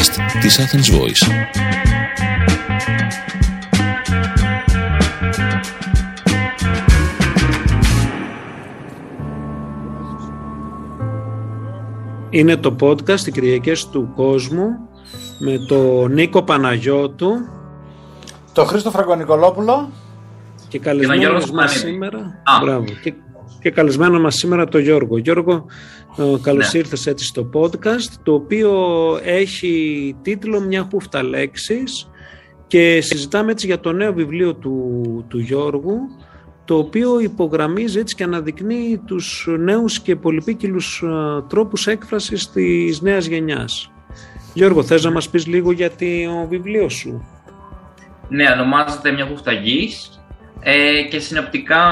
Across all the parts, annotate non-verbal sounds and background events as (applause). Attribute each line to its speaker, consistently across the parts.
Speaker 1: podcast της Athens Voice.
Speaker 2: Είναι το podcast «Οι Κυριακές του Κόσμου» με τον Νίκο Παναγιώτου
Speaker 3: Το Χρήστο Φραγκονικολόπουλο
Speaker 2: και καλεσμένο
Speaker 4: Γιώργος
Speaker 2: μας
Speaker 4: Σπανίδη.
Speaker 2: σήμερα,
Speaker 4: Α.
Speaker 2: μπράβο, και, και καλεσμένο μας σήμερα το Γιώργο. Γιώργο, ε, καλώς
Speaker 4: Ναι.
Speaker 2: ήρθες έτσι στο podcast, το οποίο έχει τίτλο «Μια χούφτα λέξεις» και συζητάμε έτσι για το νέο βιβλίο του, του Γιώργου, το οποίο υπογραμμίζει έτσι και αναδεικνύει τους νέους και πολυπίκυλους ε, τρόπους έκφρασης της νέας γενιάς. Γιώργο, θες να μας πεις λίγο για το βιβλίο σου;
Speaker 4: Ναι, ονομάζεται μια χουφταγής ε, και συνοπτικά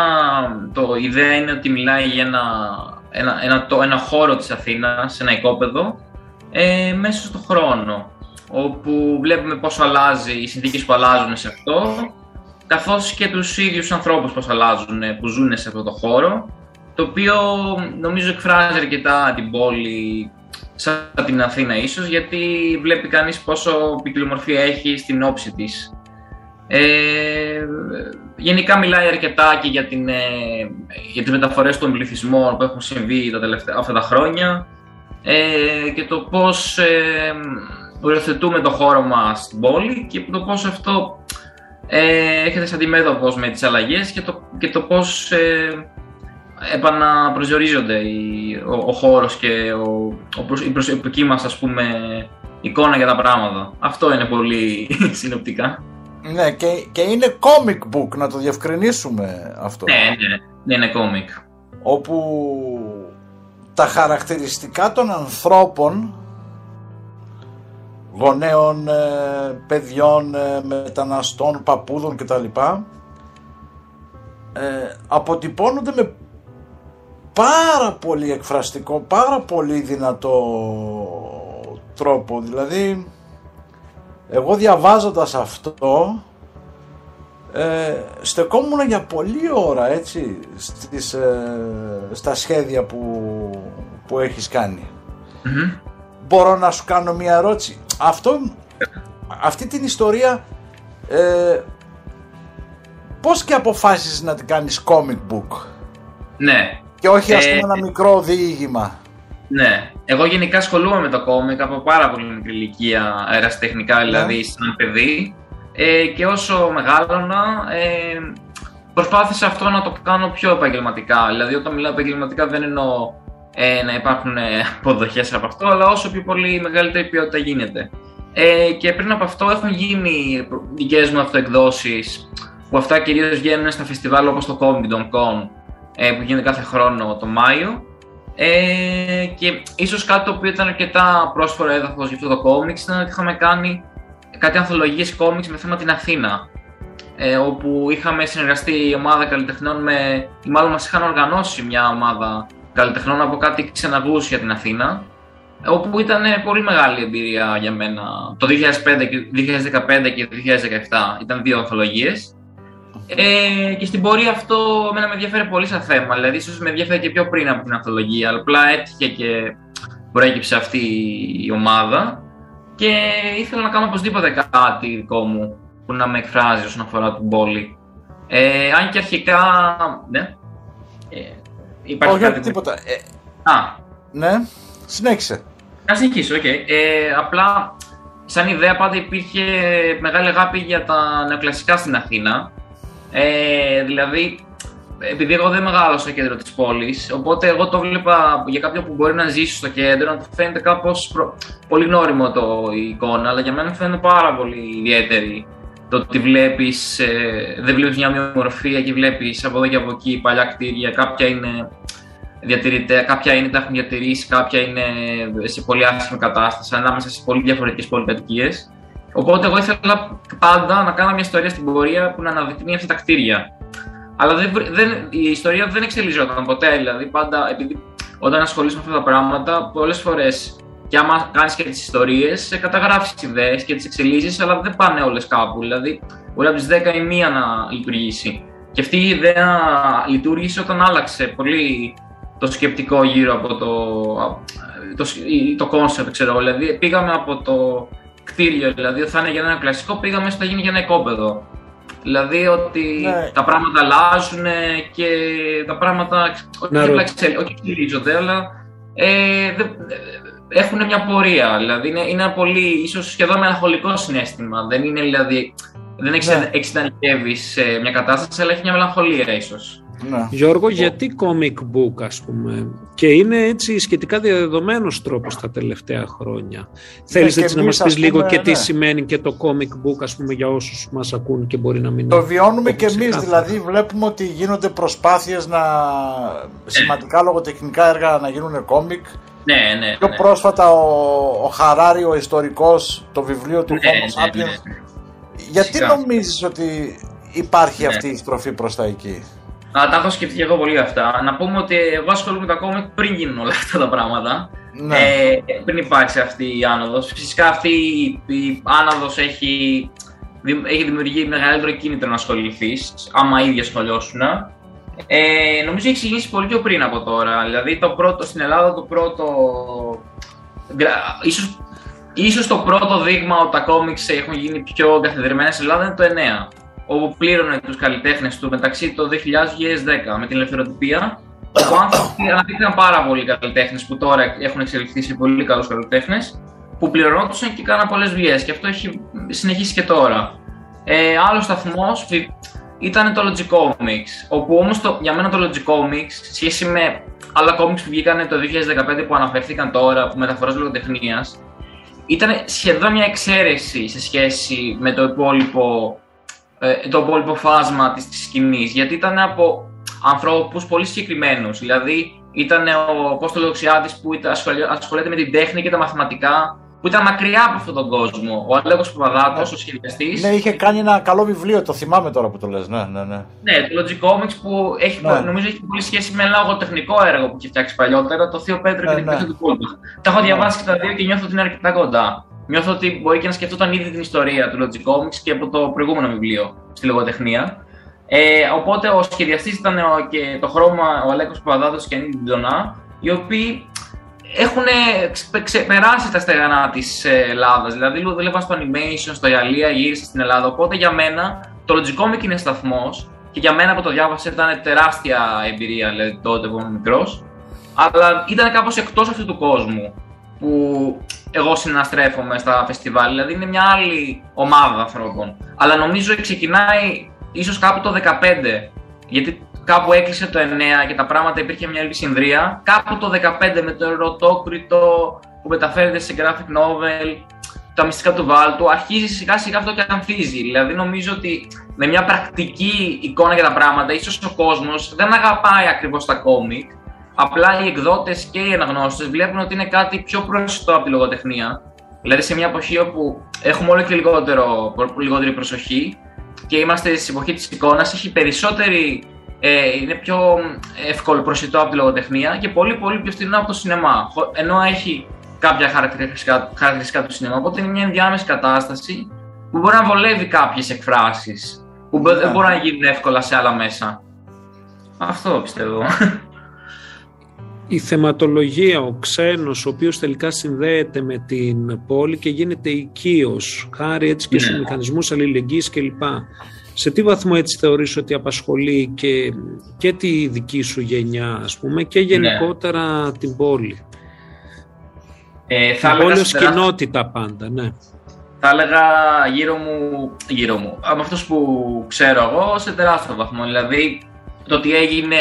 Speaker 4: το η ιδέα είναι ότι μιλάει για ένα, ένα, ένα, το, ένα χώρο της Αθήνας, ένα οικόπεδο, ε, μέσα στον χρόνο, όπου βλέπουμε πόσο αλλάζει, οι συνθήκες που αλλάζουν σε αυτό, καθώς και τους ίδιους ανθρώπους πώς αλλάζουν, που ζουν σε αυτό το χώρο, το οποίο νομίζω εκφράζει αρκετά την πόλη σαν την Αθήνα ίσως, γιατί βλέπει κανείς πόσο ποικιλομορφία έχει στην όψη της. Ε, γενικά μιλάει αρκετά και για, την, ε, για τις μεταφορές των πληθυσμών που έχουν συμβεί τα τελευταία, αυτά τα χρόνια ε, και το πώς ε, οριοθετούμε το χώρο μας στην πόλη και το πώς αυτό ε, έρχεται σαν αντιμέτωπος με τις αλλαγές και το, και το πώς ε, επαναπροσδιορίζονται οι, ο, ο χώρος και ο, ο, προσ- η προσωπική μας ας πούμε εικόνα για τα πράγματα. Αυτό είναι πολύ (laughs) συνοπτικά.
Speaker 3: Ναι και, και είναι comic book να το διευκρινίσουμε αυτό
Speaker 4: Ναι, ναι, ναι, είναι κόμικ.
Speaker 3: Όπου τα χαρακτηριστικά των ανθρώπων γονέων, ε, παιδιών, ε, μεταναστών, παππούδων κτλ. Ε, αποτυπώνονται με πάρα πολύ εκφραστικό, πάρα πολύ δυνατό τρόπο. Δηλαδή, εγώ διαβάζοντας αυτό, ε, στεκόμουν για πολλή ώρα έτσι στις, ε, στα σχέδια που, που έχεις κάνει.
Speaker 4: Μμμ.
Speaker 3: Μπορώ να σου κάνω μια ερώτηση. Αυτό, αυτή την ιστορία ε, πώς και αποφάσισες να την κάνεις comic book;
Speaker 4: Ναι,
Speaker 3: και όχι ας
Speaker 4: Ε,
Speaker 3: πούμε ένα μικρό διήγημα.
Speaker 4: ναι. Εγώ γενικά ασχολούμαι με το κόμικ από πάρα πολύ μικρή ηλικία, αεραστεχνικά δηλαδή, σαν παιδί. Ε, και όσο μεγάλωνα, ε, προσπάθησα αυτό να το κάνω πιο επαγγελματικά. Δηλαδή, όταν μιλάω επαγγελματικά, δεν εννοώ ε, να υπάρχουν ε, αποδοχές από αυτό, αλλά όσο πιο πολύ μεγαλύτερη ποιότητα γίνεται. Ε, και πριν από αυτό έχουν γίνει δικές μου αυτοεκδόσεις που αυτά κυρίως βγαίνουν στα φεστιβάλ όπως το Comic Con ε, που γίνεται κάθε χρόνο το Μάιο. Ε, και ίσως κάτι το οποίο ήταν αρκετά πρόσφορο έδαφος για αυτό το κόμιξ ήταν ότι είχαμε κάνει κάτι ανθολογίες κόμιξ με θέμα την Αθήνα. Ε, όπου είχαμε συνεργαστεί η ομάδα καλλιτεχνών με, ή μάλλον μας είχαν οργανώσει μια ομάδα καλλιτεχνών από κάτι ξεναγούς για την Αθήνα ε, όπου ήταν ε, πολύ μεγάλη εμπειρία για μένα. Το 2005, και- 2015 και 2017 ήταν δύο ανθολογίες ε, και στην πορεία αυτό εμένα με ενδιαφέρει πολύ σαν θέμα. Δηλαδή, ίσως με ενδιαφέρει και πιο πριν από την ανθολογία, αλλά απλά έτυχε και προέκυψε αυτή η ομάδα. Και ήθελα να κάνω οπωσδήποτε κάτι δικό μου που να με εκφράζει όσον αφορά την πόλη. Ε, αν και αρχικά. Ναι. Ε, υπάρχει
Speaker 3: όχι
Speaker 4: κάτι.
Speaker 3: τίποτα. Ε,
Speaker 4: Α,
Speaker 3: ναι, συνέχισε.
Speaker 4: να συνεχίσω, οκ. Ε, απλά, σαν ιδέα πάντα υπήρχε μεγάλη αγάπη για τα νεοκλασικά στην Αθήνα. Ε, δηλαδή, επειδή εγώ δεν μεγάλωσα στο κέντρο της πόλης, οπότε εγώ το βλέπα για κάποιον που μπορεί να ζήσει στο κέντρο, να του φαίνεται κάπως προ- πολύ γνώριμο το η εικόνα, αλλά για μένα μου φαίνεται πάρα πολύ ιδιαίτερη το ότι βλέπεις, ε, δεν βλέπεις μια ομοιομορφία και βλέπεις από εδώ και από εκεί παλιά κτίρια, κάποια είναι διατηρητέα, κάποια είναι, τα έχουν διατηρήσει, κάποια είναι σε πολύ άσχημη κατάσταση, ανάμεσα σε πολύ διαφορετικές πολυκατοικίες. Οπότε εγώ ήθελα πάντα να κάνω μια ιστορία στην πορεία που να αναδεικνύει αυτά τα κτίρια. Αλλά δεν, βρ- δεν, η ιστορία δεν εξελιζόταν ποτέ. Δηλαδή, πάντα επειδή όταν ασχολείσαι με αυτά τα πράγματα, πολλές φορές και άμα κάνεις και τις ιστορίες, καταγράφεις ιδέες και τις εξελίσσεις, αλλά δεν πάνε όλες κάπου. Δηλαδή, μπορεί από τις 10 η μία να λειτουργήσει. Και αυτή η ιδέα λειτουργήσε όταν άλλαξε πολύ το σκεπτικό γύρω από το, το, το concept, ξέρω. Δηλαδή, πήγαμε από το κτίριο. Δηλαδή, θα είναι για ένα κλασικό, πήγαμε στο θα γίνει για ένα οικόπεδο. Δηλαδή ότι
Speaker 3: Ναι.
Speaker 4: τα πράγματα αλλάζουν και τα πράγματα όχι
Speaker 2: Να
Speaker 4: απλά
Speaker 2: ρω-
Speaker 4: εξελ- όχι εξελίσσονται, αλλά ε, δε- έχουν μια πορεία. Δηλαδή είναι, είναι ένα πολύ, ίσως σχεδόν μελαγχολικό συνέστημα. Δεν είναι δηλαδή, δεν
Speaker 3: Ναι.
Speaker 4: εξειδανικεύει σε μια κατάσταση, αλλά έχει μια μελαγχολία ίσως.
Speaker 3: Ναι.
Speaker 2: Γιώργο, γιατί comic book ας πούμε και είναι έτσι σχετικά διαδεδομένος τρόπος τα τελευταία χρόνια. Θέλεις
Speaker 3: και
Speaker 2: έτσι να
Speaker 3: εμείς,
Speaker 2: μας πεις
Speaker 3: ας
Speaker 2: λίγο
Speaker 3: πούμε,
Speaker 2: και τι
Speaker 3: ναι.
Speaker 2: σημαίνει και το comic book ας πούμε για όσους μας ακούν και μπορεί να μην
Speaker 3: Το βιώνουμε και
Speaker 2: όπως
Speaker 3: εμείς,
Speaker 2: ξεκάθαρα.
Speaker 3: δηλαδή βλέπουμε ότι γίνονται προσπάθειες να σημαντικά λογοτεχνικά έργα να γίνουν κόμικ.
Speaker 4: Ναι, ναι.
Speaker 3: Πιο
Speaker 4: ναι.
Speaker 3: πρόσφατα ο, ο Χαράρη, ο ιστορικός, το βιβλίο του
Speaker 4: Ναι,
Speaker 3: Homo
Speaker 4: ναι, ναι.
Speaker 3: sapiens. Γιατί
Speaker 4: Φυσικά.
Speaker 3: νομίζεις ότι υπάρχει
Speaker 4: Ναι.
Speaker 3: αυτή η στροφή προς τα εκεί;
Speaker 4: Α, τα έχω σκεφτεί και εγώ πολύ αυτά. Να πούμε ότι εγώ ασχολούμαι με τα κόμικ πριν γίνουν όλα αυτά τα πράγματα.
Speaker 3: Ναι.
Speaker 4: Ε, πριν υπάρξει αυτή η άνοδος. Φυσικά αυτή η, η άνοδος έχει, δη- έχει δημιουργεί μεγαλύτερο κίνητρο να ασχοληθείς, άμα ήδη ασχολιώσουν. Ε, νομίζω έχει ξεκινήσει πολύ πιο πριν από τώρα. Δηλαδή το πρώτο, στην Ελλάδα το πρώτο... γρα- Ίσως, ίσως το πρώτο δείγμα ότι τα κόμιξ έχουν γίνει πιο καθιδρυμένα στην Ελλάδα είναι το 9 όπου πλήρωνε τους καλλιτέχνες του μεταξύ το 2000 2010 με την ελευθεροτυπία όπου άνθρωποι αναδείχθηκαν πάρα πολλοί καλλιτέχνες που τώρα έχουν εξελιχθεί σε πολύ καλούς καλλιτέχνες που πληρωνόντουσαν και κάναν πολλές δουλειές και αυτό έχει συνεχίσει και τώρα. Ε, άλλο σταθμός ήταν το Logic Comics, όπου όμως για μένα το Logic Comics, σε σχέση με άλλα comics που βγήκαν το 2015 που αναφέρθηκαν τώρα, που μεταφοράς λογοτεχνίας, ήταν σχεδόν μια εξαίρεση σε σχέση με το υπόλοιπο, ε, το υπόλοιπο φάσμα της, της σκηνής, γιατί ήταν από ανθρώπους πολύ συγκεκριμένους. Δηλαδή ήταν ο Κώστος Λοξιάδης που ήταν, ασχολη- ασχολείται με την τέχνη και τα μαθηματικά, που ήταν μακριά από αυτόν τον κόσμο. Ο Αλέκος Παπαδάτος, ο σχεδιαστής.
Speaker 3: Ναι, είχε κάνει ένα καλό βιβλίο, το θυμάμαι τώρα που το λες. Ναι, ναι, ναι.
Speaker 4: Ναι, το Logic Comics που έχει,
Speaker 3: Ναι.
Speaker 4: νομίζω έχει πολύ σχέση με ένα λογοτεχνικό έργο που έχει φτιάξει παλιότερα, το Θείο Πέτρο
Speaker 3: Ναι,
Speaker 4: και την
Speaker 3: ναι.
Speaker 4: Πέτρο του Κόλπα. Τα έχω διαβάσει και τα δύο και νιώθω ότι είναι αρκετά κοντά. Νιώθω ότι μπορεί και να σκεφτόταν ήδη την ιστορία του Logic Comics και από το προηγούμενο βιβλίο στη λογοτεχνία. Ε, οπότε ο σχεδιαστής ήταν ο, και το χρώμα ο Αλέκος Παπαδάτος και η Νίκη Ντονά, οι οποίοι έχουν ξε- ξεπεράσει τα στεγανά της Ελλάδας. Δηλαδή, δούλευαν στο animation, στο Ιαλία, γύρισα στην Ελλάδα. Οπότε για μένα το Logic Comic είναι σταθμός και για μένα που το διάβασα ήταν τεράστια εμπειρία δηλαδή, τότε που ήμουν μικρός. Αλλά ήταν κάπως εκτός αυτού του κόσμου που εγώ συναστρέφομαι στα φεστιβάλ. Δηλαδή είναι μια άλλη ομάδα ανθρώπων. Αλλά νομίζω ξεκινάει ίσως κάπου το 15. Γιατί κάπου έκλεισε το 9 και τα πράγματα υπήρχε μια λυσινδρία. Κάπου το 15 με το ερωτόκριτο που μεταφέρεται σε graphic novel, τα μυστικά του Βάλτου, αρχίζει σιγά σιγά αυτό και ανθίζει. Δηλαδή νομίζω ότι με μια πρακτική εικόνα για τα πράγματα, ίσως ο κόσμος δεν αγαπάει ακριβώς τα κόμικ, απλά οι εκδότες και οι αναγνώστες βλέπουν ότι είναι κάτι πιο προσιτό από τη λογοτεχνία. Δηλαδή σε μια εποχή όπου έχουμε όλο και λιγότερο, λιγότερη προσοχή και είμαστε στην εποχή της εικόνας, έχει περισσότερη ε, είναι πιο εύκολο προσιτό από τη λογοτεχνία και πολύ πολύ πιο φθηνό από το σινεμά. Χω- Ενώ έχει κάποια χαρακτηριστικά, χαρακτηριστικά του σινεμά. Οπότε είναι μια ενδιάμεση κατάσταση που μπορεί να βολεύει κάποιες εκφράσεις που μπο- δεν
Speaker 3: Ναι.
Speaker 4: μπορούν να γίνουν εύκολα σε άλλα μέσα. Αυτό πιστεύω. (laughs)
Speaker 2: η θεματολογία, ο ξένος, ο οποίος τελικά συνδέεται με την πόλη και γίνεται οικείος, χάρη έτσι και
Speaker 4: Ναι.
Speaker 2: στους μηχανισμούς αλληλεγγύης κλπ. Σε τι βαθμό έτσι θεωρείς ότι απασχολεί και, και τη δική σου γενιά, ας πούμε, και γενικότερα την πόλη;
Speaker 4: Ε, θα,
Speaker 2: Την πόλη
Speaker 4: έλεγα
Speaker 2: ως
Speaker 4: σε τεράστιο-
Speaker 2: κοινότητα πάντα, ναι.
Speaker 4: θα έλεγα γύρω μου, γύρω μου, από αυτούς που ξέρω εγώ, σε τεράστιο βαθμό. Δηλαδή, το ότι έγινε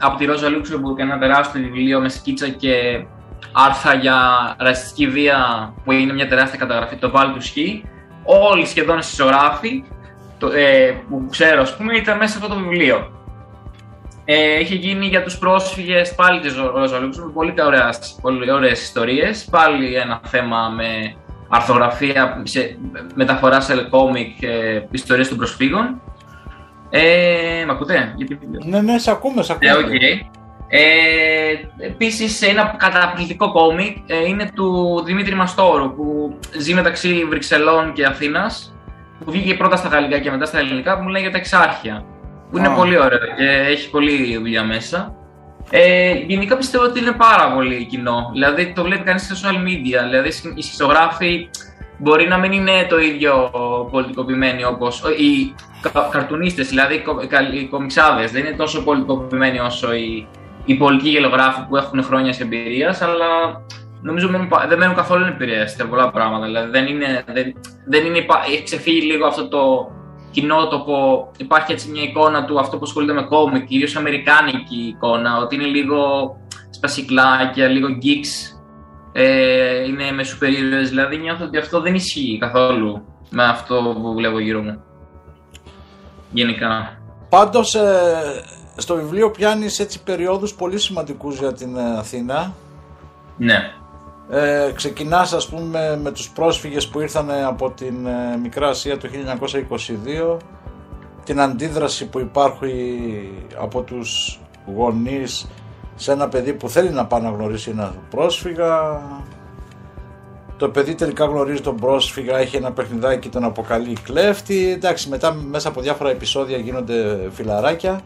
Speaker 4: από τη Ρόζα Λούξεμπουργκ ένα τεράστιο βιβλίο με σκίτσα και άρθρα για ρατσιστική βία που είναι μια τεράστια καταγραφή, το Βάλ του Σκι, όλοι σχεδόν οι συσσωγράφοι το, ε, που ξέρω, ας πούμε, ήταν μέσα σε αυτό το βιβλίο. Ε, είχε γίνει για τους πρόσφυγες πάλι της Ρόζα Λούξεμπουργκ, πολύ, ωραίες, πολύ ωραίες ιστορίες, πάλι ένα θέμα με αρθρογραφία, σε, μεταφορά σε κόμικ, ε, ιστορίες των προσφύγων. Ε, μ' ακούτε; Γιατί...
Speaker 3: Ναι, ναι, σε ακούμε, σε ακούμε.
Speaker 4: Ε, οκ. Ε, επίσης ένα καταπληκτικό κόμικ ε, είναι του Δημήτρη Μαστόρου που ζει μεταξύ Βρυξελών και Αθήνας που βγήκε πρώτα στα γαλλικά και μετά στα ελληνικά που μου λέει για τα Εξάρχεια που είναι
Speaker 3: Α.
Speaker 4: πολύ ωραίο και έχει πολλή δουλειά μέσα. Ε, γενικά πιστεύω ότι είναι πάρα πολύ κοινό. Δηλαδή το βλέπει κανείς στα social media. Δηλαδή οι σχισογράφοι μπορεί να μην είναι το ίδιο πολιτικοποιημένοι όπως οι καρτουνίστες, δηλαδή οι κομιξάδες. Δεν είναι τόσο πολιτικοποιημένοι όσο οι, οι πολιτικοί γελογράφοι που έχουν χρόνια εμπειρίας, αλλά νομίζω δεν μένουν καθόλου επηρεαστεί σε πολλά πράγματα. Δηλαδή δεν είναι, δεν, δεν είναι, έχει ξεφύγει λίγο αυτό το κοινότοπο. Υπάρχει έτσι μια εικόνα του αυτό που ασχολείται με κόμικ, κυρίως αμερικάνικη εικόνα, ότι είναι λίγο σπασικλάκια, λίγο geeks ε, είναι με σούπερ δηλαδή νιώθω ότι αυτό δεν ισχύει καθόλου με αυτό που βλέπω γύρω μου. Γενικά.
Speaker 3: Πάντως ε, στο βιβλίο πιάνεις έτσι περιόδους πολύ σημαντικούς για την ε, Αθήνα.
Speaker 4: Ναι.
Speaker 3: Ε, ξεκινάς ας πούμε με τους πρόσφυγες που ήρθαν από την ε, Μικρά Ασία το 1922 την αντίδραση που υπάρχει από τους γονείς σε ένα παιδί που θέλει να πάει να γνωρίσει ένα πρόσφυγα. Το παιδί τελικά γνωρίζει τον πρόσφυγα, έχει ένα παιχνιδάκι, τον αποκαλεί κλέφτη. Εντάξει, μετά μέσα από διάφορα επεισόδια γίνονται φιλαράκια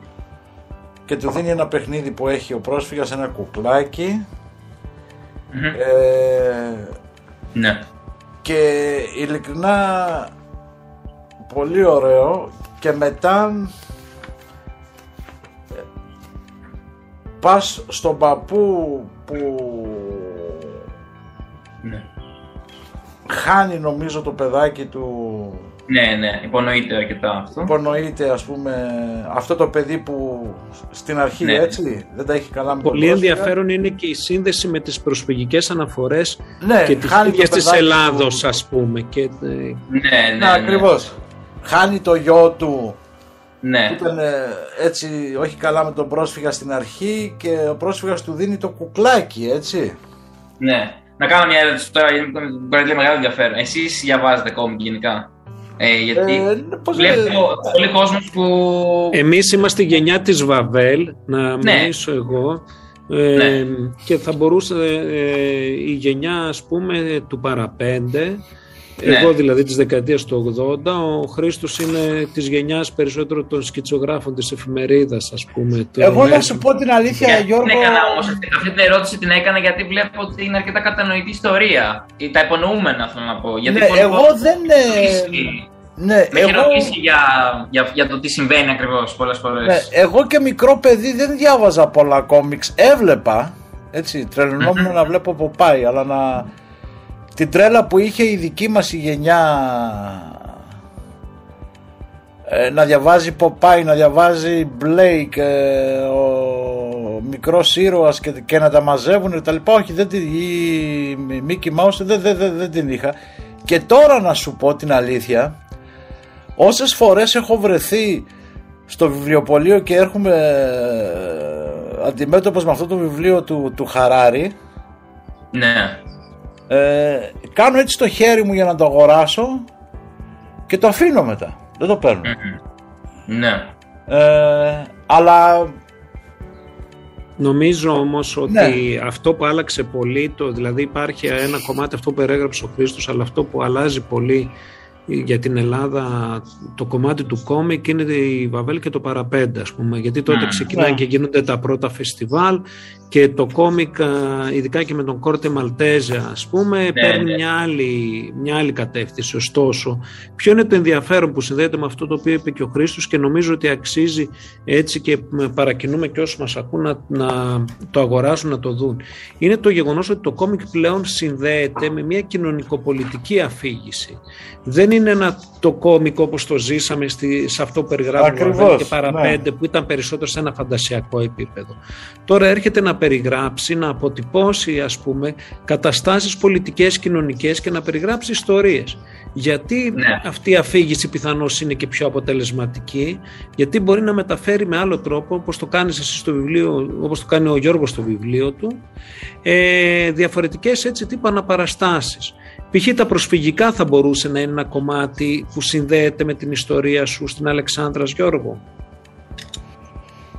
Speaker 3: και του δίνει ένα παιχνίδι που έχει ο πρόσφυγας, ένα κουκλάκι.
Speaker 4: Ε, ναι.
Speaker 3: Και ειλικρινά πολύ ωραίο και μετά πας στον παππού που
Speaker 4: ναι.
Speaker 3: χάνει νομίζω το παιδάκι του
Speaker 4: ναι, ναι, υπονοείται αρκετά αυτό.
Speaker 3: Υπονοείται, ας πούμε, αυτό το παιδί που στην αρχή ναι. έτσι δεν τα έχει καλά με
Speaker 2: Πολύ ενδιαφέρον είναι και η σύνδεση με τις προσφυγικές αναφορές
Speaker 3: ναι,
Speaker 2: και τις ίδιες της Ελλάδος, ας πούμε. Και... Ε,
Speaker 4: ναι, ναι, ναι,
Speaker 3: ακριβώς. Χάνει το γιο του
Speaker 4: ναι.
Speaker 3: Που ήταν έτσι όχι καλά με τον πρόσφυγα στην αρχή και ο πρόσφυγας του δίνει το κουκλάκι, έτσι.
Speaker 4: Ναι. Να κάνω μια ερώτηση τώρα γιατί μου κάνει μεγάλο ενδιαφέρον. Εσείς διαβάζετε κόμικ γενικά; Ε, γιατί ε, βλέπω πολλοί κόσμος που...
Speaker 2: Εμείς είμαστε η γενιά της Βαβέλ, να ναι. μιλήσω εγώ. Ε, ναι. και θα μπορούσε ε, η γενιά ας πούμε του παραπέντε ναι. Εγώ δηλαδή της δεκαετίας του 80, ο Χρήστος είναι της γενιάς περισσότερο των σκητσογράφων της εφημερίδας ας πούμε.
Speaker 3: Εγώ να σου πω την αλήθεια
Speaker 4: για,
Speaker 3: Γιώργο...
Speaker 4: Την έκανα όμως, αυτή την ερώτηση την έκανα γιατί βλέπω ότι είναι αρκετά κατανοητή ιστορία. Τα υπονοούμενα θέλω να πω. Γιατί
Speaker 3: ναι, εγώ δεν...
Speaker 4: Ναι, με εγώ... για, για, για το τι συμβαίνει ακριβώς πολλές φορές. Ναι,
Speaker 3: εγώ και μικρό παιδί δεν διάβαζα πολλά κόμιξ. Έβλεπα, έτσι, τρελνόμουν να βλέπω από πάει, αλλά να την τρέλα που είχε η δική μας η γενιά ε, να διαβάζει Popeye, να διαβάζει Blake, ε, ο μικρός ήρωας και, και να τα μαζεύουν και τα λοιπά, όχι δεν την, η Mickey Mouse δεν, δεν, δεν, δεν την είχα. Και τώρα να σου πω την αλήθεια όσες φορές έχω βρεθεί στο βιβλιοπωλείο και έρχομαι ε, αντιμέτωπος με αυτό το βιβλίο του, του Χαράρη
Speaker 4: ναι
Speaker 3: ε, κάνω έτσι το χέρι μου για να το αγοράσω και το αφήνω μετά. Δεν το παίρνω.
Speaker 4: Ναι.
Speaker 3: Ε, αλλά
Speaker 2: Νομίζω όμως ότι ναι. αυτό που άλλαξε πολύ, το, δηλαδή υπάρχει ένα κομμάτι αυτό που περίγραψε ο Χρήστος, αλλά αυτό που αλλάζει πολύ για την Ελλάδα το κομμάτι του κόμικ είναι η Βαβέλ και το Παραπέντε ας πούμε γιατί τότε mm, ξεκινάει και γίνονται τα πρώτα φεστιβάλ και το κόμικ ειδικά και με τον Κόρτε Μαλτέζε ας πούμε ναι, παίρνει ναι. Μια, άλλη, μια άλλη κατεύθυνση ωστόσο ποιο είναι το ενδιαφέρον που συνδέεται με αυτό το οποίο είπε και ο Χρήστος και νομίζω ότι αξίζει έτσι και παρακινούμε και όσοι μας ακούν να, να το αγοράσουν να το δουν είναι το γεγονός ότι το κόμικ πλέον συνδέεται με μια κοινωνικοπολιτική αφήγηση δεν είναι ένα το κόμικ όπως το ζήσαμε στη, σε αυτό που περιγράφουμε και παραπέντε ναι. που ήταν περισσότερο σε ένα φαντασιακό επίπεδο. Τώρα έρχεται να περιγράψει, να αποτυπώσει ας πούμε καταστάσεις πολιτικές, κοινωνικές και να περιγράψει ιστορίες. Γιατί ναι. αυτή η αφήγηση πιθανώς είναι και πιο αποτελεσματική, γιατί μπορεί να μεταφέρει με άλλο τρόπο, όπως το κάνεις εσύ στο βιβλίο, όπως το κάνει ο Γιώργος στο βιβλίο του, ε, διαφορετικές έτσι τύπου αναπαραστάσεις. Π.χ. τα προσφυγικά θα μπορούσε να είναι ένα κομμάτι που συνδέεται με την ιστορία σου στην Αλεξάνδρας Γιώργο;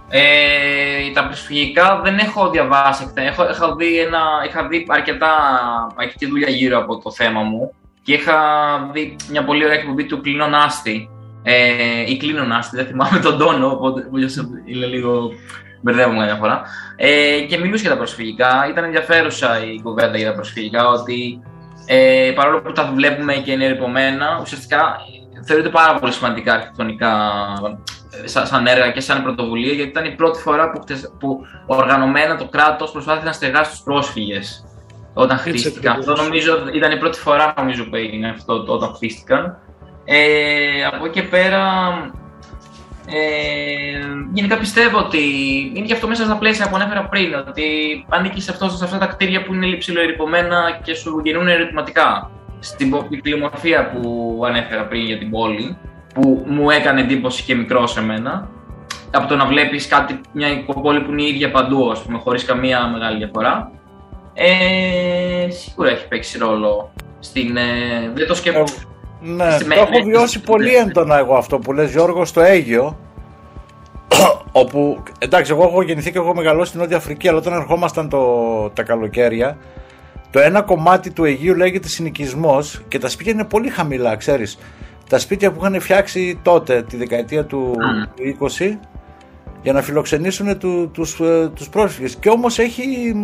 Speaker 4: Ε, τα προσφυγικά δεν έχω διαβάσει. Έχω, έχω δει ένα, είχα δει αρκετά αρκετή δουλειά γύρω από το θέμα μου και είχα δει μια πολύ ωραία εκπομπή του Κλίνον Άστη ε, ή Κλίνον Άστη, δεν θυμάμαι τον τόνο, οπότε είναι λίγο μπερδεύομαι μια φορά. Ε, και μιλούσε για τα προσφυγικά. Ήταν ενδιαφέρουσα η κουβέντα για τα προσφυγικά, ότι Ε, παρόλο που τα βλέπουμε και είναι ερυπωμένα, ουσιαστικά θεωρείται πάρα πολύ σημαντικά αρχιτεκτονικά σαν έργα και σαν πρωτοβουλία, γιατί ήταν η πρώτη φορά που, που οργανωμένα το κράτος προσπάθησε να στεγάσει τους πρόσφυγες όταν χτίστηκαν. Αυτό νομίζω ήταν η πρώτη φορά νομίζω, που έγινε αυτό όταν χτίστηκαν. Ε, από εκεί και πέρα, ε, γενικά πιστεύω ότι είναι και αυτό μέσα στα πλαίσια που ανέφερα πριν, ότι ανήκει σε, αυτό, σε αυτά τα κτίρια που είναι ψηλοερυπωμένα και σου γεννούν ερωτηματικά. Στην ποικιλομορφία που ανέφερα πριν για την πόλη, που μου έκανε εντύπωση και μικρό σε μένα, από το να βλέπεις κάτι, μια πόλη που είναι η ίδια παντού, ας πούμε, χωρίς καμία μεγάλη διαφορά, ε, σίγουρα έχει παίξει ρόλο στην... Ε, δεν το σκέφτομαι.
Speaker 3: Ναι, το έχω βιώσει πολύ έντονα εγώ αυτό που λες Γιώργος στο Αίγιο (coughs) όπου εντάξει εγώ έχω γεννηθεί και έχω μεγαλώσει στην Νότια Αφρική αλλά όταν ερχόμασταν το, τα καλοκαίρια το ένα κομμάτι του Αιγείου λέγεται συνοικισμός και τα σπίτια είναι πολύ χαμηλά ξέρεις τα σπίτια που είχαν φτιάξει τότε τη δεκαετία του, 20 για να φιλοξενήσουν του, τους, ε, τους πρόσφυγες. Και όμως έχει,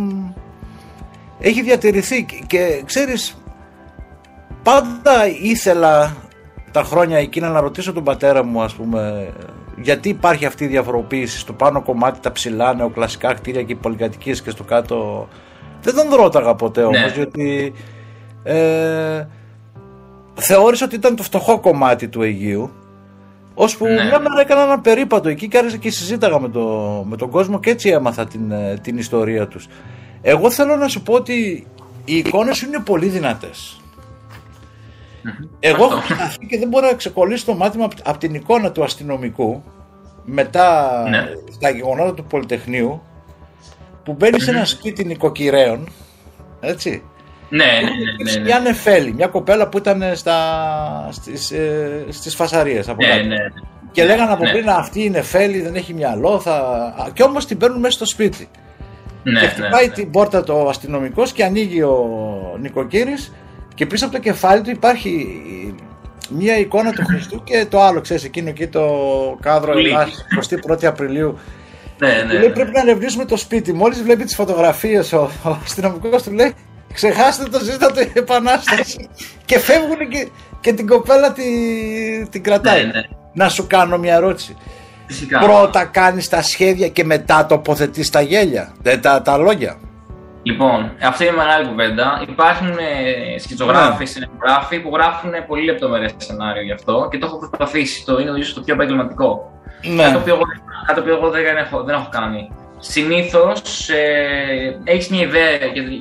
Speaker 3: έχει διατηρηθεί. Και ξέρεις πάντα ήθελα τα χρόνια εκείνα να ρωτήσω τον πατέρα μου ας πούμε γιατί υπάρχει αυτή η διαφοροποίηση στο πάνω κομμάτι τα ψηλά νεοκλασικά κτίρια και οι πολυκατοικίες και στο κάτω. Δεν τον ρώταγα ποτέ όμως ναι. γιατί ε, θεώρησα ότι ήταν το φτωχό κομμάτι του Αιγείου ώσπου ναι. μια μέρα έκανα ένα περίπατο εκεί και άρχισα και συζήταγα με, το, με τον κόσμο και έτσι έμαθα την, ε, την ιστορία τους. Εγώ θέλω να σου πω ότι οι εικόνες είναι πολύ δυνατές. Εγώ έχω χαθεί και δεν μπορώ να ξεκολλήσω το μάτι μου από την εικόνα του αστυνομικού μετά ναι. στα γεγονότα του Πολυτεχνείου που μπαίνει σε ένα σπίτι νοικοκυρέων έτσι
Speaker 4: ναι, ναι, ναι, ναι,
Speaker 3: Μια νεφέλη, μια κοπέλα που ήταν στα, στις, ε, στις φασαρίες από
Speaker 4: ναι, ναι,
Speaker 3: Και λέγανε από πριν αυτή η νεφέλη δεν έχει μυαλό θα... και όμως την παίρνουν μέσα στο σπίτι. Ναι, και χτυπάει την πόρτα το αστυνομικός και ανοίγει ο νοικοκύρης και πίσω από το κεφάλι του υπάρχει μία εικόνα του Χριστού και το άλλο, ξέρεις, εκείνο εκεί το κάδρο Ελλάς, 21η Απριλίου.
Speaker 4: Ναι, ναι,
Speaker 3: λέει πρέπει να ερευνήσουμε το σπίτι. Μόλις βλέπει τις φωτογραφίες ο, ο αστυνομικός του λέει ξεχάστε το ζήτατε επανάσταση και φεύγουν και, και την κοπέλα τη, την κρατάει.
Speaker 4: Ναι, ναι.
Speaker 3: Να σου κάνω μια ερώτηση.
Speaker 4: Φυσικά.
Speaker 3: Πρώτα κάνεις τα σχέδια και μετά τοποθετείς τα γέλια, τα, τα λόγια.
Speaker 4: Λοιπόν, αυτή είναι η μεγάλη κουβέντα. Υπάρχουν ε, σκητσογράφοι, ναι. συνεργογράφοι που γράφουν πολύ λεπτομερές σενάριο γι' αυτό και το έχω προσπαθήσει. Το είναι ίσως το πιο επαγγελματικό. Ναι. Κάτι το οποίο εγώ, το οποίο εγώ δεν, έχω, δεν έχω κάνει. Συνήθως ε, έχεις μια ιδέα,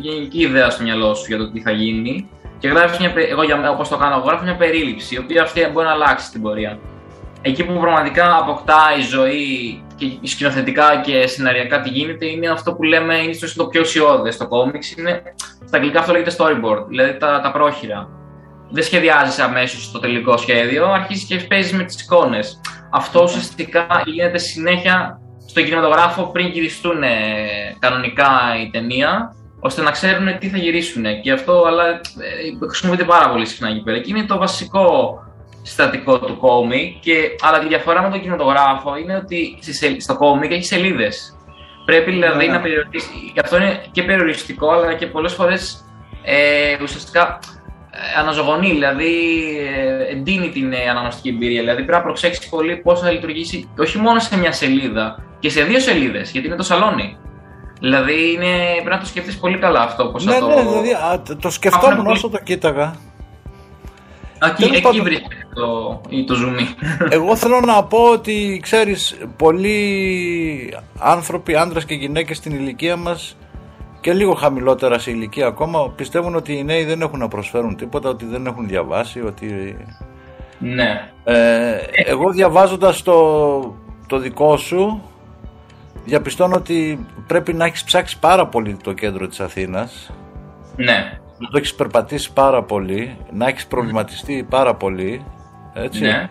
Speaker 4: γενική ιδέα στο μυαλό σου για το τι θα γίνει και γράφεις μια. Εγώ, όπως το κάνω, γράφω μια περίληψη, η οποία αυτή μπορεί να αλλάξει στην πορεία. Εκεί που πραγματικά αποκτά η ζωή και σκηνοθετικά και σεναριακά τι γίνεται είναι αυτό που λέμε είναι στο το πιο ουσιώδες στο κόμιξ. Είναι, στα αγγλικά αυτό λέγεται storyboard, δηλαδή τα, τα πρόχειρα. Δεν σχεδιάζεις αμέσως το τελικό σχέδιο, αρχίζεις και παίζεις με τις εικόνες. Αυτό ουσιαστικά γίνεται συνέχεια στο κινηματογράφο πριν γυριστούν ε, κανονικά η ταινία, ώστε να ξέρουν τι θα γυρίσουν. Και αυτό αλλά, ε, χρησιμοποιείται πάρα πολύ συχνά εκεί πέρα. Και είναι το βασικό συστατικό του κόμικ, και, αλλά τη διαφορά με τον κινηματογράφο είναι ότι στο κόμικ έχει σελίδες. Πρέπει δηλαδή να περιορίσει. Γι' αυτό είναι και περιοριστικό, αλλά και πολλές φορές ε, ουσιαστικά ε, αναζωογονεί, δηλαδή ε, εντείνει την ε, αναγνωστική εμπειρία. Δηλαδή πρέπει να προσέξει πολύ πώς θα λειτουργήσει όχι μόνο σε μια σελίδα και σε δύο σελίδες, γιατί είναι το σαλόνι. Δηλαδή είναι, πρέπει να το σκεφτεί πολύ καλά αυτό. Πώς
Speaker 3: ναι,
Speaker 4: θα το...
Speaker 3: ναι, δηλαδή α, το σκεφτόμουν όσο το κοίταγα.
Speaker 4: Εκεί, εκεί βρίσκεται το, το zoom. (laughs)
Speaker 3: Εγώ θέλω να πω ότι ξέρεις πολλοί άνθρωποι, άντρες και γυναίκες στην ηλικία μας και λίγο χαμηλότερα σε ηλικία ακόμα πιστεύουν ότι οι νέοι δεν έχουν να προσφέρουν τίποτα, ότι δεν έχουν διαβάσει, ότι...
Speaker 4: Ναι.
Speaker 3: Ε, εγώ διαβάζοντας το, το δικό σου διαπιστώνω ότι πρέπει να έχεις ψάξει πάρα πολύ το κέντρο της Αθήνας.
Speaker 4: Ναι
Speaker 3: να το έχεις περπατήσει πάρα πολύ, να έχεις προβληματιστεί πάρα πολύ. Έτσι.
Speaker 4: Ναι.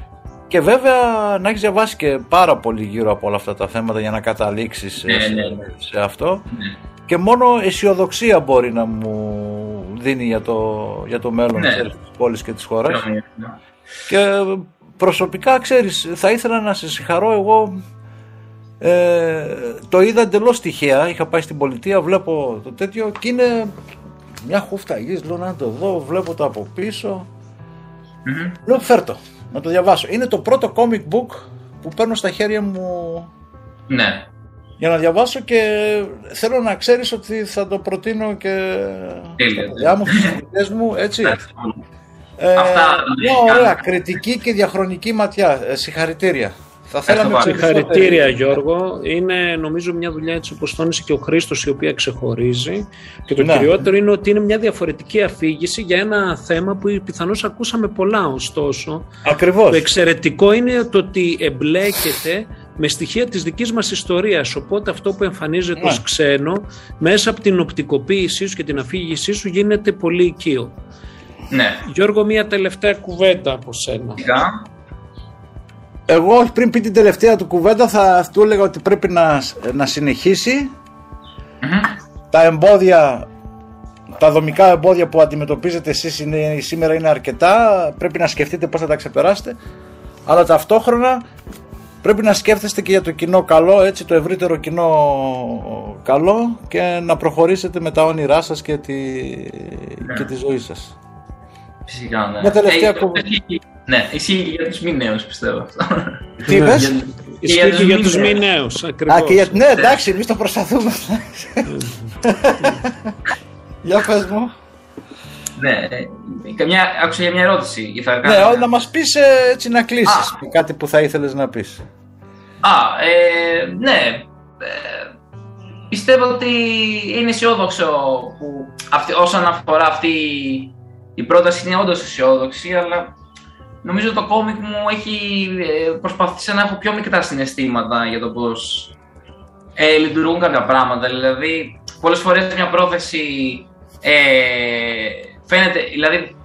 Speaker 3: Και βέβαια να έχεις διαβάσει και πάρα πολύ γύρω από όλα αυτά τα θέματα για να καταλήξεις
Speaker 4: ναι,
Speaker 3: σε,
Speaker 4: ναι.
Speaker 3: σε, αυτό.
Speaker 4: Ναι.
Speaker 3: Και μόνο αισιοδοξία μπορεί να μου δίνει για το, για το μέλλον
Speaker 4: ναι.
Speaker 3: της πόλης και της χώρας. Και προσωπικά, ξέρεις, θα ήθελα να σε συγχαρώ εγώ ε, το είδα εντελώς τυχαία. Είχα πάει στην πολιτεία, βλέπω το τέτοιο και είναι μια χούφτα γης, λέω να το δω, βλέπω το από πίσω. Mm-hmm. Λέω φέρτο, να το διαβάσω. Είναι το πρώτο comic book που παίρνω στα χέρια μου
Speaker 4: ναι.
Speaker 3: για να διαβάσω και θέλω να ξέρεις ότι θα το προτείνω και στα παιδιά μου, στους μου, έτσι. Ε,
Speaker 4: Αυτά,
Speaker 3: μια ωραία κριτική και διαχρονική ματιά. Ε, συγχαρητήρια. Θα θέλαμε
Speaker 2: Συγχαρητήρια Γιώργο. Είναι νομίζω μια δουλειά έτσι όπως τόνισε και ο Χρήστος η οποία ξεχωρίζει και το ναι. κυριότερο είναι ότι είναι μια διαφορετική αφήγηση για ένα θέμα που πιθανώς ακούσαμε πολλά ωστόσο.
Speaker 3: Ακριβώς.
Speaker 2: Το εξαιρετικό είναι το ότι εμπλέκεται με στοιχεία της δικής μας ιστορίας οπότε αυτό που εμφανίζεται ναι. ως ξένο μέσα από την οπτικοποίησή σου και την αφήγησή σου γίνεται πολύ οικείο.
Speaker 4: Ναι.
Speaker 2: Γιώργο, μια τελευταία κουβέντα από σένα.
Speaker 3: Εγώ πριν πει την τελευταία του κουβέντα θα του έλεγα ότι πρέπει να, να συνεχισει Τα εμπόδια, τα δομικά εμπόδια που αντιμετωπίζετε εσείς είναι, σήμερα είναι αρκετά. Πρέπει να σκεφτείτε πώς θα τα ξεπεράσετε. Αλλά ταυτόχρονα πρέπει να σκέφτεστε και για το κοινό καλό, έτσι το ευρύτερο κοινό καλό και να προχωρήσετε με τα όνειρά σας και τη, ναι. και τη ζωή σας.
Speaker 4: Φυσικά, ναι.
Speaker 3: Μια τελευταία ε,
Speaker 4: Ναι, ισχύει και για τους μη νέου, πιστεύω
Speaker 3: Τι
Speaker 2: είπες, Ισχύει και για τους μη νέου.
Speaker 3: για... Ναι, εντάξει, εμείς το προσπαθούμε. (laughs) για πες μου.
Speaker 4: Ναι, καμιά, άκουσα για μια ερώτηση. Θα
Speaker 3: ναι, να μας πεις ε, έτσι να κλείσεις κάτι που θα ήθελες να πεις.
Speaker 4: Α, ε, ναι. Ε, πιστεύω ότι είναι αισιόδοξο που αυτή, όσον αφορά αυτή η πρόταση είναι όντως αισιόδοξη, αλλά νομίζω το κόμικ μου έχει ε, προσπαθήσει να έχω πιο μικρά συναισθήματα για το πώς ε, λειτουργούν κάποια πράγματα. Δηλαδή, πολλές φορές μια πρόθεση ε, φαίνεται. Δηλαδή,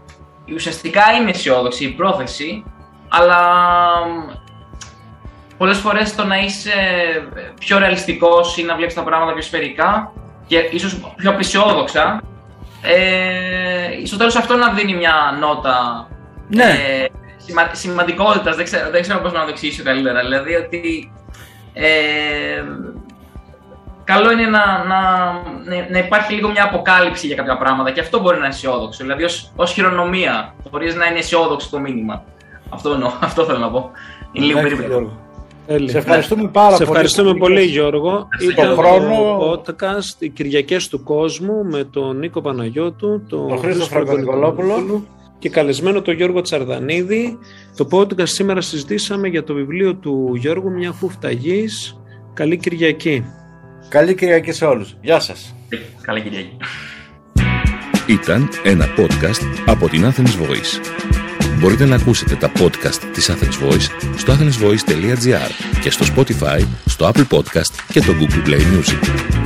Speaker 4: ουσιαστικά είναι αισιόδοξη η πρόθεση, αλλά πολλές φορές το να είσαι πιο ρεαλιστικός ή να βλέπεις τα πράγματα πιο σφαιρικά και ίσως πιο απεσιόδοξα ε, στο τέλος αυτό να δίνει μια νότα
Speaker 3: ναι. ε,
Speaker 4: σημα, σημαντικότητας, δεν ξέρω, δεν ξέρω πώς να το εξηγήσω καλύτερα. Δηλαδή ότι ε, καλό είναι να, να, να, υπάρχει λίγο μια αποκάλυψη για κάποια πράγματα και αυτό μπορεί να είναι αισιόδοξο. Δηλαδή ως, ως χειρονομία μπορείς να είναι αισιόδοξο το μήνυμα. Αυτό, (laughs) αυτό θέλω να πω. Είναι λίγο περίπου.
Speaker 3: Σε ευχαριστούμε πάρα
Speaker 2: Σε ευχαριστούμε πολύ, Γιώργο.
Speaker 3: Ήταν χρόνο...
Speaker 2: το podcast «Οι Κυριακές του Κόσμου» με τον Νίκο Παναγιώτου, τον,
Speaker 3: τον Χρήστο Φραγκονικολόπουλο
Speaker 2: και καλεσμένο τον Γιώργο Τσαρδανίδη. Το podcast σήμερα συζητήσαμε για το βιβλίο του Γιώργου «Μια χούφτα γης». Καλή Κυριακή.
Speaker 3: Καλή Κυριακή σε όλους. Γεια σας.
Speaker 4: Καλή Κυριακή.
Speaker 1: Ήταν ένα podcast από την Athens Voice. Μπορείτε να ακούσετε τα podcast της Athens Voice στο athensvoice.gr και στο Spotify, στο Apple Podcast και το Google Play Music.